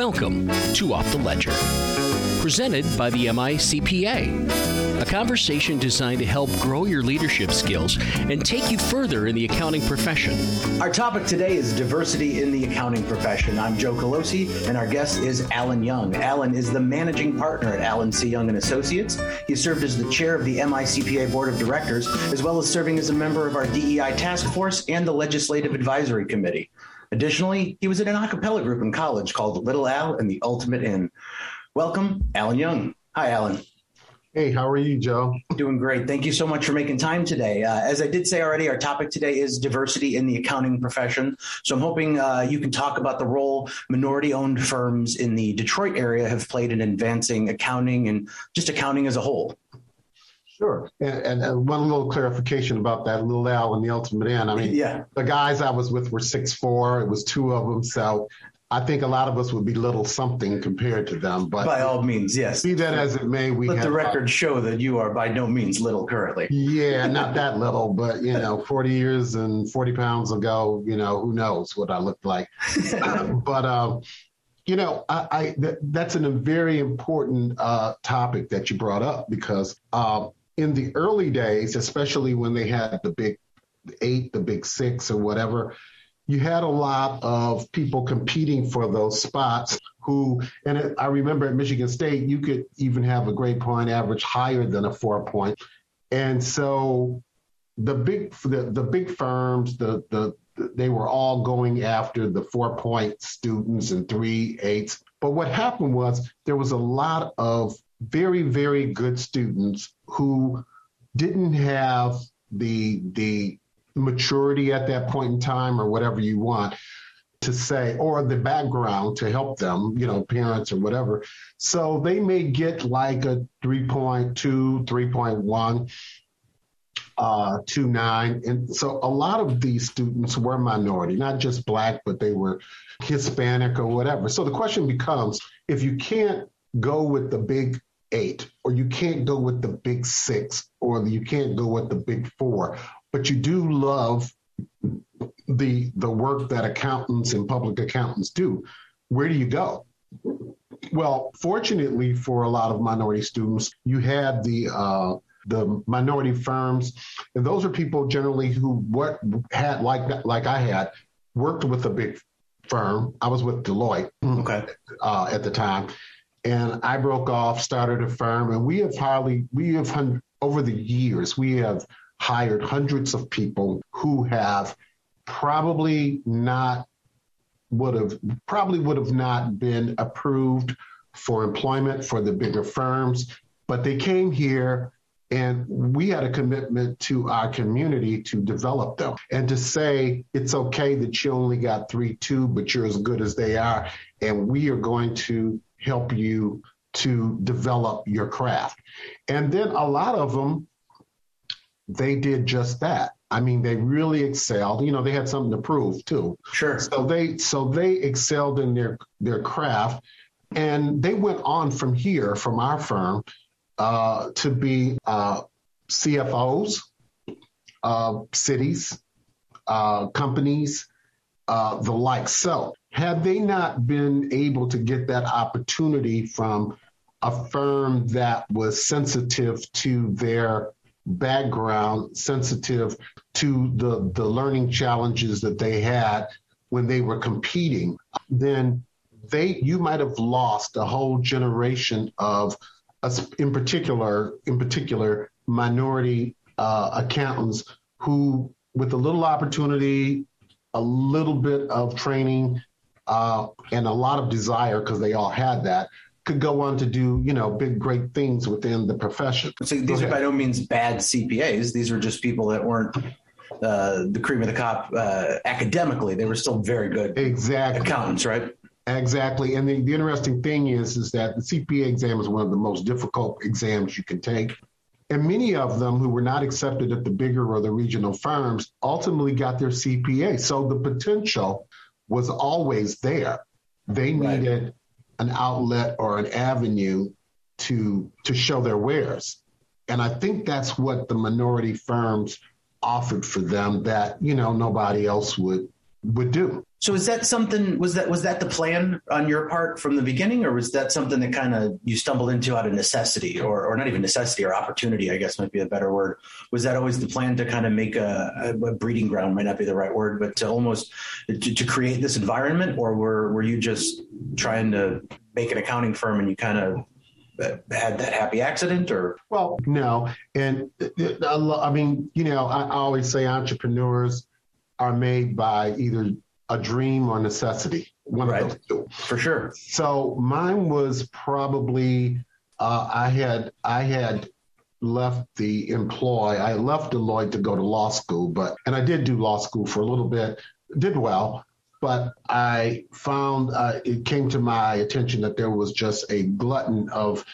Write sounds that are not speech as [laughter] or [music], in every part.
Welcome to Off the Ledger, presented by the MICPA, a conversation designed to help grow your leadership skills and take you further in the accounting profession. Our topic today is diversity in the accounting profession. I'm Joe Colosi, and our guest is Alan Young. Alan is the managing partner at Alan C. Young and Associates. He served as the chair of the MICPA board of directors, as well as serving as a member of our DEI task force and the legislative advisory committee. Additionally, he was in an a cappella group in college called Little Al and the Ultimate Inn. Welcome, Alan Young. Hi, Alan. Hey, how are you, Joe? Doing great. Thank you so much for making time today. Uh, as I did say already, our topic today is diversity in the accounting profession. So I'm hoping uh, you can talk about the role minority owned firms in the Detroit area have played in advancing accounting and just accounting as a whole. Sure. And, and, one little clarification about that little Al and the Ultimate Inn. I mean, yeah. the guys I was with were six four. It was two of them. So I think a lot of us would be little something compared to them. But by all means, yes. Be that as it may, we let the record show that you are by no means little currently. Yeah, not that little, but you know, 40 years and 40 pounds ago, you know, who knows what I looked like. [laughs] but um, you know, I, I th- that's a very important uh, topic that you brought up because uh, in the early days, especially when they had the big eight, the big six, or whatever, you had a lot of people competing for those spots who, and I remember at Michigan State, you could even have a grade point average higher than a four point. And so the big, the, the big firms, the, the, they were all going after the four point students and three eights. But what happened was there was a lot of very, very good students who didn't have the the maturity at that point in time or whatever you want to say or the background to help them you know parents or whatever. So they may get like a 3.2 3.1 uh, 2.9 and so a lot of these students were minority not just black but they were hispanic or whatever. So the question becomes if you can't go with the big eight, or you can't go with the big six, or you can't go with the big four, but you do love the the work that accountants and public accountants do. Where do you go? Well, fortunately for a lot of minority students, you had the uh, the minority firms, and those are people generally who what had like like I had worked with a big firm. I was with Deloitte okay. uh, at the time, and I broke off, started a firm, and we have hardly we have over the years we have hired hundreds of people who have probably not would have probably would have not been approved for employment for the bigger firms, but they came here and we had a commitment to our community to develop them and to say it's okay that you only got three, two, but you're as good as they are. And we are going to help you to develop your craft. And then a lot of them, they did just that. I mean, they really excelled. You know, they had something to prove too. Sure. So they so they excelled in their their craft, and they went on from here, from our firm, uh, to be uh, CFOs, uh, cities, uh, companies, the like. So had they not been able to get that opportunity from a firm that was sensitive to their background, sensitive to the, the learning challenges that they had when they were competing, then they you might have lost a whole generation of in particular in particular minority uh, accountants who with a little opportunity a little bit of training uh, and a lot of desire because they all had that could go on to do you know big great things within the profession. So these are by no means bad CPAs. These are just people that weren't uh, the cream of the crop uh, academically. They were still very good exactly accountants, right? Exactly. And the, the interesting thing is, is that the CPA exam is one of the most difficult exams you can take. And many of them who were not accepted at the bigger or the regional firms ultimately got their CPA. So the potential was always there. They needed right. an outlet or an avenue to to show their wares. And I think that's what the minority firms offered for them that, you know, nobody else would would do. So is that something was that was that the plan on your part from the beginning or was that something that kind of you stumbled into out of necessity or or not even necessity or opportunity I guess might be a better word. Was that always the plan to kind of make a, a breeding ground might not be the right word but to almost to, to create this environment or were were you just trying to make an accounting firm and you kind of uh, had that happy accident or well no and uh, i mean you know i always say entrepreneurs are made by either a dream or necessity. One right. of those two. For sure. So mine was probably uh, I had I had left the employ. I left Deloitte to go to law school, but and I did do law school for a little bit, did well, but I found uh, it came to my attention that there was just a glutton of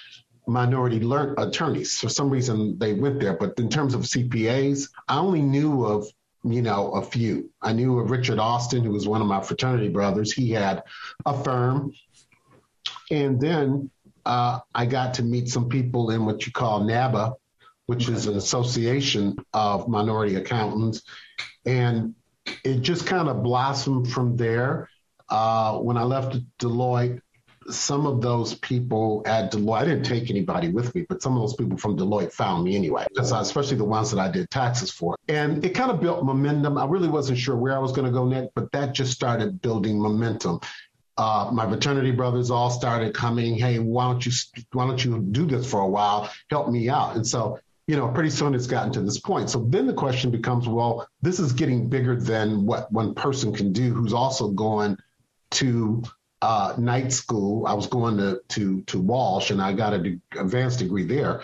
minority learn attorneys. For some reason, they went there, but in terms of CPAs, I only knew of you know, a few. I knew of Richard Austin, who was one of my fraternity brothers. He had a firm. And then uh, I got to meet some people in what you call NABA, which is an association of minority accountants. And it just kind of blossomed from there. Uh, when I left Deloitte, some of those people at Deloitte, I didn't take anybody with me, but some of those people from Deloitte found me anyway, especially the ones that I did taxes for. And it kind of built momentum. I really wasn't sure where I was going to go next, but that just started building momentum. Uh, my fraternity brothers all started coming. Hey, why don't you why don't you do this for a while? Help me out. And so, you know, pretty soon it's gotten to this point. So then the question becomes, well, this is getting bigger than what one person can do, who's also going to uh, night school. I was going to, to, to Walsh and I got an advanced degree there.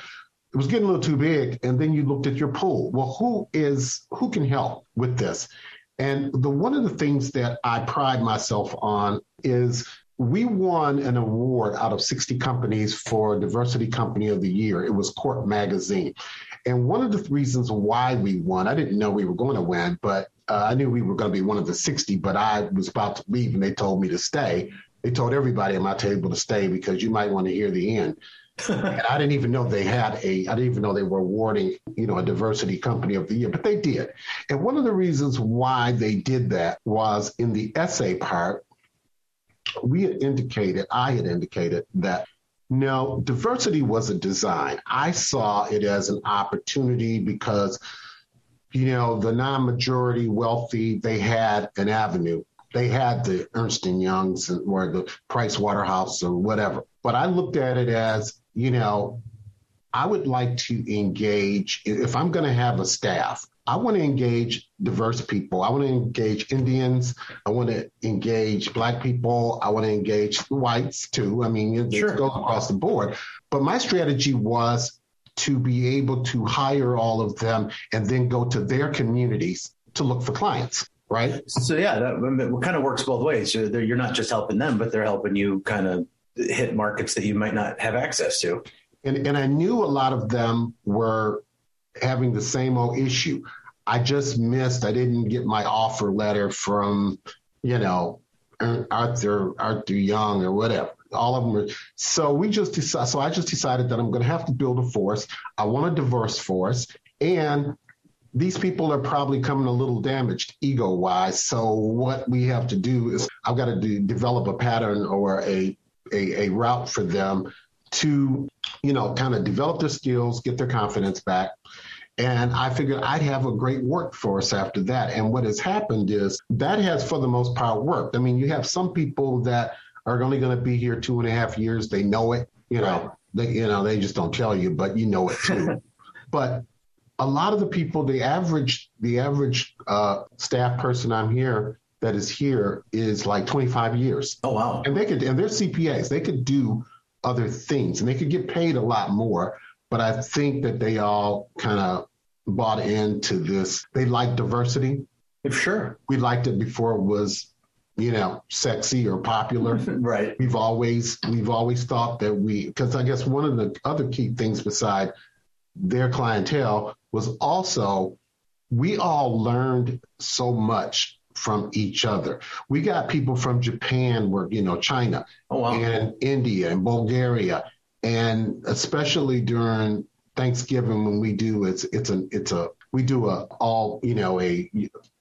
It was getting a little too big. And then you looked at your pool. Well, who is, who can help with this? And the, one of the things that I pride myself on is we won an award out of 60 companies for Diversity Company of the Year. It was Corp Magazine. And one of the reasons why we won, I didn't know we were going to win, but uh, I knew we were going to be one of the 60, but I was about to leave and they told me to stay. They told everybody at my table to stay because you might want to hear the end. [laughs] and I didn't even know they had a, I didn't even know they were awarding, you know, a diversity company of the year, but they did. And one of the reasons why they did that was in the essay part, we had indicated, I had indicated that no, diversity was a design. I saw it as an opportunity because you know, the non-majority wealthy, they had an avenue. They had the Ernst and Youngs or the Price Waterhouse or whatever. But I looked at it as, you know, I would like to engage, if I'm going to have a staff, I want to engage diverse people. I want to engage Indians. I want to engage Black people. I want to engage whites too. I mean, it, sure. it goes across the board. But my strategy was to be able to hire all of them and then go to their communities to look for clients right? So yeah that kind of works both ways. You're not just helping them but they're helping you kind of hit markets that you might not have access to. And, and i knew a lot of them were having the same old issue. I just missed i didn't get my offer letter from you know arthur arthur young or whatever all of them are. So we just decided, so I just decided that I'm going to have to build a force. I want a diverse force and these people are probably coming a little damaged ego wise. So what we have to do is I've got to do, develop a pattern or a, a, a route for them to, you know, kind of develop their skills, get their confidence back. And I figured I'd have a great workforce after that. And what has happened is that has, for the most part, worked. I mean, you have some people that are only going to be here two and a half years. They know it. You know, right. they you know they just don't tell you, but you know it too. [laughs] but a lot of the people, the average the average uh, staff person I'm here that is here is like 25 years. Oh wow! And they could and they're CPAs. They could do other things and they could get paid a lot more. But I think that they all kind of bought into this. They like diversity. Sure. We liked it before it was you know, sexy or popular. [laughs] right. We've always we've always thought that we because I guess one of the other key things beside their clientele was also we all learned so much from each other. We got people from Japan, where you know China, oh, wow. and India and Bulgaria, and especially during Thanksgiving when we do it's it's a it's a we do a all you know a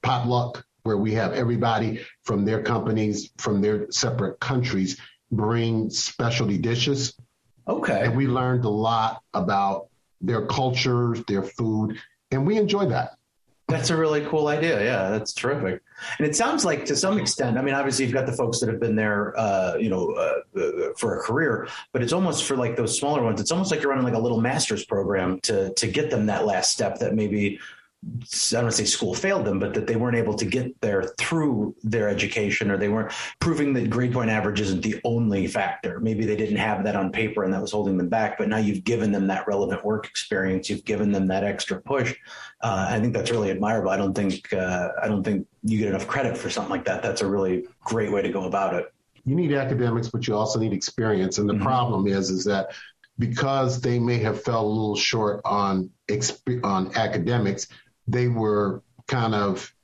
potluck where we have everybody from their companies, from their separate countries, bring specialty dishes. Okay. And we learned a lot about their cultures, their food, and we enjoy that. That's a really cool idea. Yeah, that's terrific. And it sounds like to some extent, I mean, obviously you've got the folks that have been there, uh, you know, uh, uh, for a career, but it's almost for like those smaller ones. It's almost like you're running like a little master's program to to get them that last step that maybe I don't want to say school failed them, but that they weren't able to get there through their education or they weren't proving that grade point average isn't the only factor. Maybe they didn't have that on paper and that was holding them back, but now you've given them that relevant work experience. You've given them that extra push. Uh, I think that's really admirable. I don't think, uh, I don't think you get enough credit for something like that. That's a really great way to go about it. You need academics, but you also need experience. And the mm-hmm. problem is, is that because they may have fell a little short on on academics, they were kind of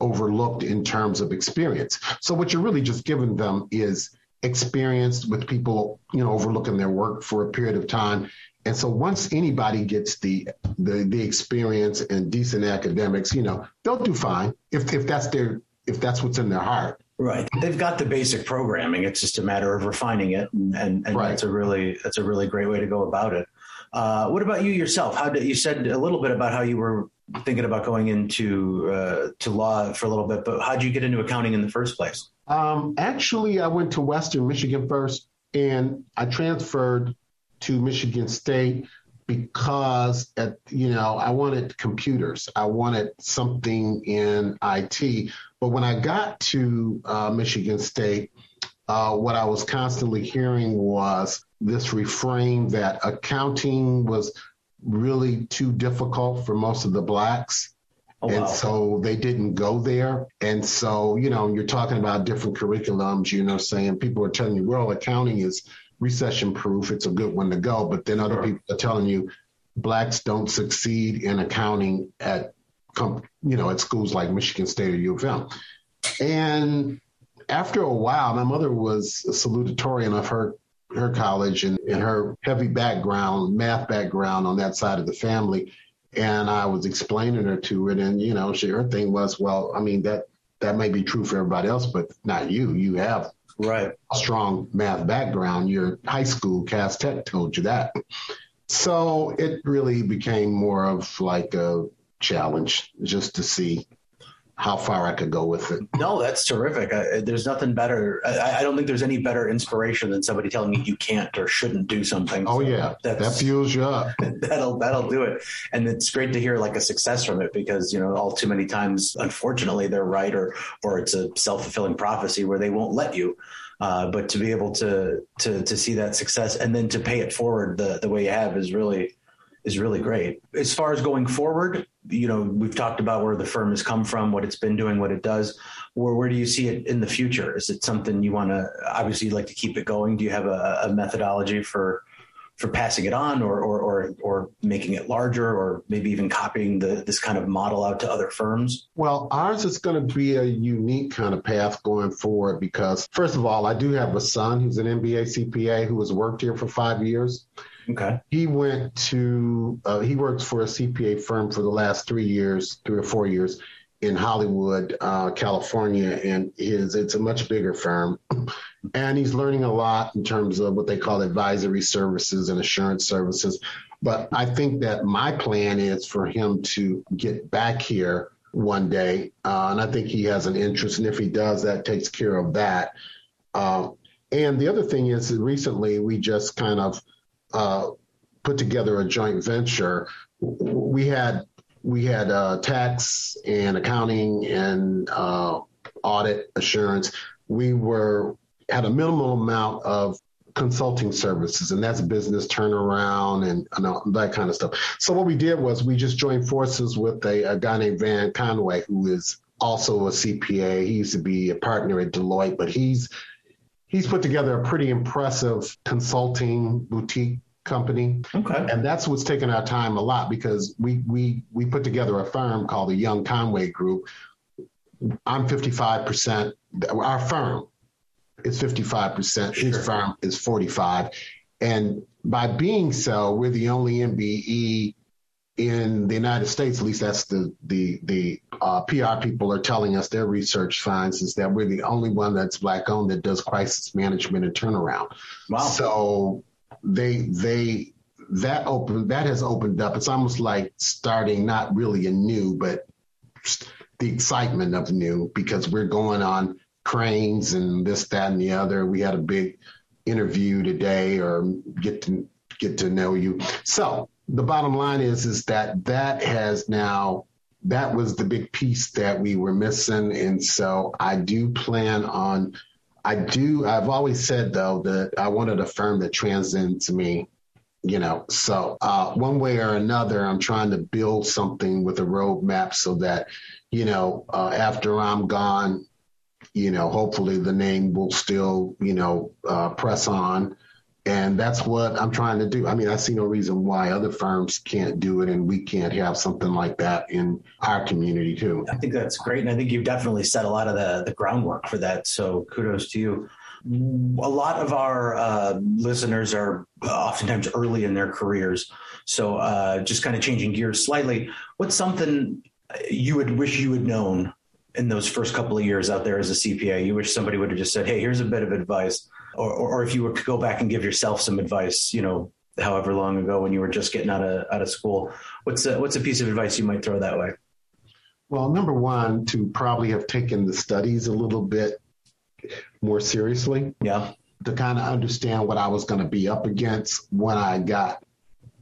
overlooked in terms of experience. So what you're really just giving them is experience with people, you know, overlooking their work for a period of time. And so once anybody gets the the, the experience and decent academics, you know, they'll do fine if if that's their if that's what's in their heart. Right. They've got the basic programming. It's just a matter of refining it, and and, and right. that's a really that's a really great way to go about it. Uh, what about you yourself? How did you said a little bit about how you were thinking about going into uh, to law for a little bit, but how did you get into accounting in the first place? Um, actually, I went to Western Michigan first, and I transferred to Michigan State because at you know I wanted computers. I wanted something in IT. But when I got to uh, Michigan State, uh, what I was constantly hearing was this refrain that accounting was really too difficult for most of the blacks. Oh, wow. And so they didn't go there. And so, you know, you're talking about different curriculums, you know, saying people are telling you, well, accounting is recession proof. It's a good one to go. But then other sure. people are telling you blacks don't succeed in accounting at, you know, at schools like Michigan State or U of M. And after a while, my mother was a salutatorian of her her college and, and her heavy background, math background on that side of the family. And I was explaining her to it, and you know, she her thing was, well, I mean that that may be true for everybody else, but not you. You have right a strong math background. Your high school, Cass Tech, told you that. So it really became more of like a challenge just to see how far I could go with it. No, that's terrific. I, there's nothing better. I, I, don't think there's any better inspiration than somebody telling me you can't or shouldn't do something. Oh so yeah, that fuels you up. [laughs] That'll that'll do it. And it's great to hear like a success from it because you know all too many times, unfortunately, they're right or or it's a self fulfilling prophecy where they won't let you. Uh, but to be able to to to see that success and then to pay it forward the the way you have is really is really great. As far as going forward, you know, we've talked about where the firm has come from, what it's been doing, what it does. Where where do you see it in the future? Is it something you want to obviously you'd like to keep it going? Do you have a, a methodology for for passing it on or, or or or making it larger or maybe even copying the this kind of model out to other firms? Well, ours is going to be a unique kind of path going forward because first of all, I do have a son who's an MBA CPA who has worked here for five years. Okay. He went to, uh, he works for a CPA firm for the last three years, three or four years in Hollywood, uh, California, and his it's a much bigger firm, and he's learning a lot in terms of what they call advisory services and assurance services. But I think that my plan is for him to get back here one day, uh, and I think he has an interest, and if he does, that takes care of that. Uh, and the other thing is, recently we just kind of uh, put together a joint venture. We had we had uh, tax and accounting and uh, audit assurance. We were had a minimal amount of consulting services, and that's business turnaround and, and that kind of stuff. So what we did was we just joined forces with a, a guy named Van Conway, who is also a CPA. He used to be a partner at Deloitte, but he's he's put together a pretty impressive consulting boutique company. Okay. And that's what's taken our time a lot because we we we put together a firm called the Young Conway Group. I'm 55%. Our firm is 55%. Sure. His firm is 45. And by being so, we're the only MBE in the United States, at least that's the the the uh, PR people are telling us their research finds is that we're the only one that's black owned that does crisis management and turnaround. Wow! So they they that open that has opened up. It's almost like starting not really a new, but the excitement of new because we're going on cranes and this, that, and the other. We had a big interview today or get to get to know you. So the bottom line is is that that has now that was the big piece that we were missing. And so i do plan on i do i've always said though that i wanted a firm that transcends me you know. So uh, one way or another i'm trying to build something with a roadmap so that you know uh, after i'm gone you know hopefully the name will still you know uh, press on and that's what I'm trying to do. I mean, I see no reason why other firms can't do it and we can't have something like that in our community too. I think that's great. And I think you've definitely set a lot of the, the groundwork for that. So kudos to you. A lot of our uh, listeners are oftentimes early in their careers. So uh, just kind of changing gears slightly, what's something you would wish you had known in those first couple of years out there as a CPA? You wish somebody would have just said, hey, here's a bit of advice or, or if you were to go back and give yourself some advice, you know, however long ago when you were just getting out of out of school, what's a, what's a piece of advice you might throw that way? Well, number one, to probably have taken the studies a little bit more seriously. Yeah. To kind of understand what I was going to be up against when I got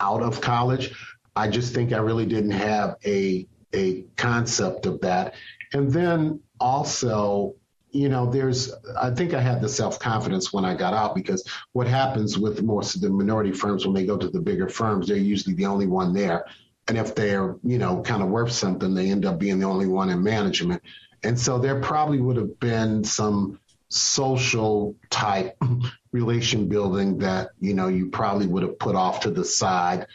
out of college. I just think I really didn't have a a concept of that. And then also you know, there's, I think I had the self confidence when I got out because what happens with most of the minority firms when they go to the bigger firms, they're usually the only one there. And if they're, you know, kind of worth something, they end up being the only one in management. And so there probably would have been some social type [laughs] relation building that, you know, you probably would have put off to the side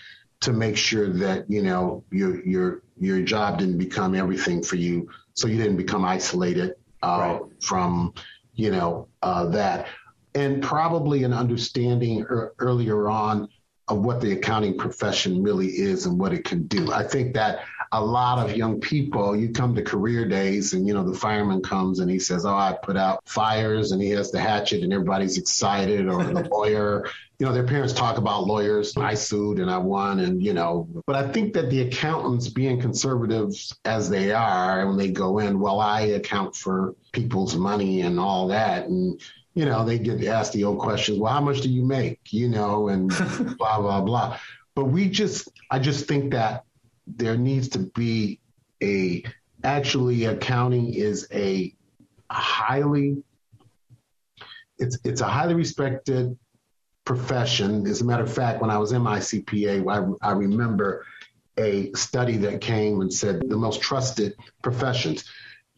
to make sure that, you know, your, your, your job didn't become everything for you. So you didn't become isolated uh, right. from, you know, uh, that. And probably an understanding er- earlier on of what the accounting profession really is and what it can do. I think that a lot of young people, you come to career days and, you know, the fireman comes and he says, Oh, I put out fires and he has the hatchet and everybody's excited or the [laughs] lawyer, you know, their parents talk about lawyers. I sued and I won and, you know, but I think that the accountants being conservatives as they are when they go in, well, I account for people's money and all that. And, you know, they get asked the old questions, well, how much do you make? You know, and [laughs] blah, blah, blah. But we just, I just think that there needs to be a, actually, accounting is a highly, it's, it's a highly respected profession. As a matter of fact, when I was in my CPA, I, I remember a study that came and said the most trusted professions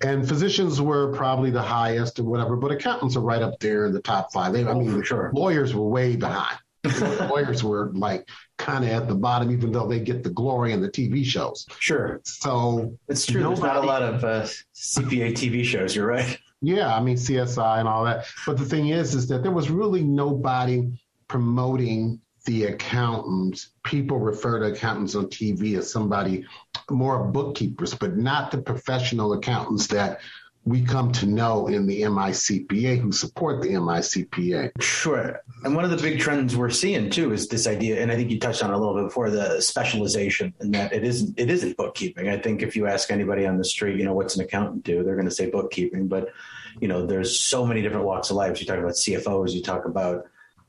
and physicians were probably the highest or whatever, but accountants are right up there in the top five. They, I oh, mean, sure. lawyers were way behind. Lawyers were like kind of at the bottom, even though they get the glory in the TV shows. Sure. So it's true. Nobody, There's not a lot of uh, CPA TV shows. You're right. Yeah, I mean CSI and all that. But the thing is, is that there was really nobody promoting the accountants. People refer to accountants on TV as somebody more bookkeepers, but not the professional accountants that we come to know in the MICPA who support the MICPA. Sure. And one of the big trends we're seeing too is this idea, and I think you touched on a little bit before, the specialization and that it isn't it isn't bookkeeping. I think if you ask anybody on the street, you know, what's an accountant do, they're going to say bookkeeping. But you know, there's so many different walks of life. You talk about CFOs, you talk about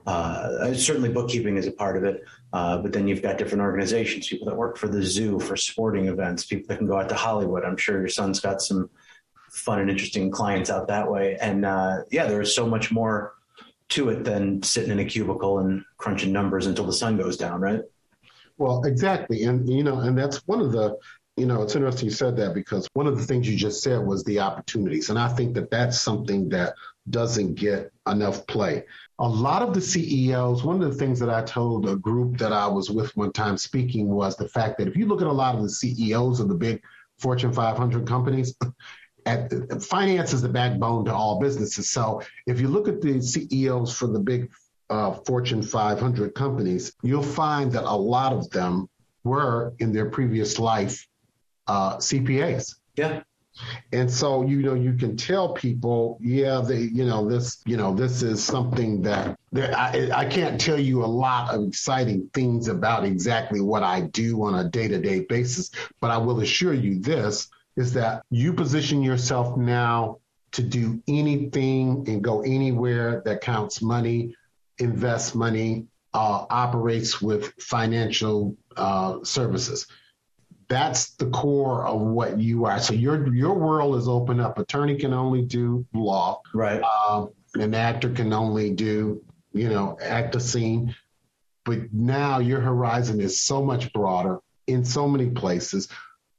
uh, certainly bookkeeping is a part of it, uh, but then you've got different organizations, people that work for the zoo for sporting events, people that can go out to Hollywood. I'm sure your son's got some fun and interesting clients out that way. And uh, yeah, there is so much more to it than sitting in a cubicle and crunching numbers until the sun goes down, right? Well, exactly. And, you know, and that's one of the, you know, it's interesting you said that because one of the things you just said was the opportunities. And I think that that's something that doesn't get enough play a lot of the CEOs, one of the things that I told a group that I was with one time speaking was the fact that if you look at a lot of the CEOs of the big Fortune 500 companies, at, finance is the backbone to all businesses. So if you look at the CEOs for the big uh, Fortune 500 companies, you'll find that a lot of them were in their previous life uh, CPAs. Yeah. And so, you know, you can tell people, yeah, they, you know, this, you know, this is something that, that I, I can't tell you a lot of exciting things about exactly what I do on a day to day basis, but I will assure you this is that you position yourself now to do anything and go anywhere that counts money, invest money, uh, operates with financial uh, services that's the core of what you are. So your your world is open up. Attorney can only do law, right? Um, an actor can only do you know act a scene, but now your horizon is so much broader in so many places.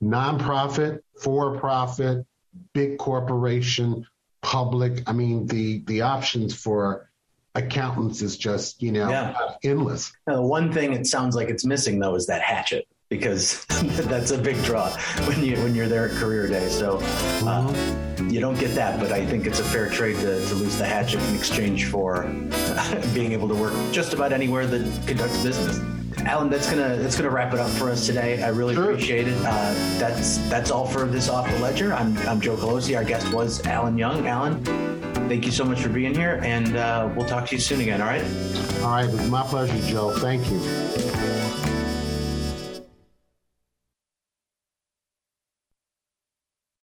Nonprofit, for profit, big corporation, public. I mean the the options for accountants is just you know yeah. endless. Now, one thing it sounds like it's missing though is that hatchet because [laughs] that's a big draw when you when you're there at career day. So uh, mm-hmm. you don't get that, but I think it's a fair trade to, to lose the hatchet in exchange for [laughs] being able to work just about anywhere that conducts business. Alan, that's gonna that's gonna wrap it up for us today. I really sure. appreciate it. Uh, that's that's all for this off the ledger. I'm I'm Joe Colosi. Our guest was Alan Young. Alan, thank you so much for being here, and uh, we'll talk to you soon again. All right. All right. It was my pleasure, Joe. Thank you.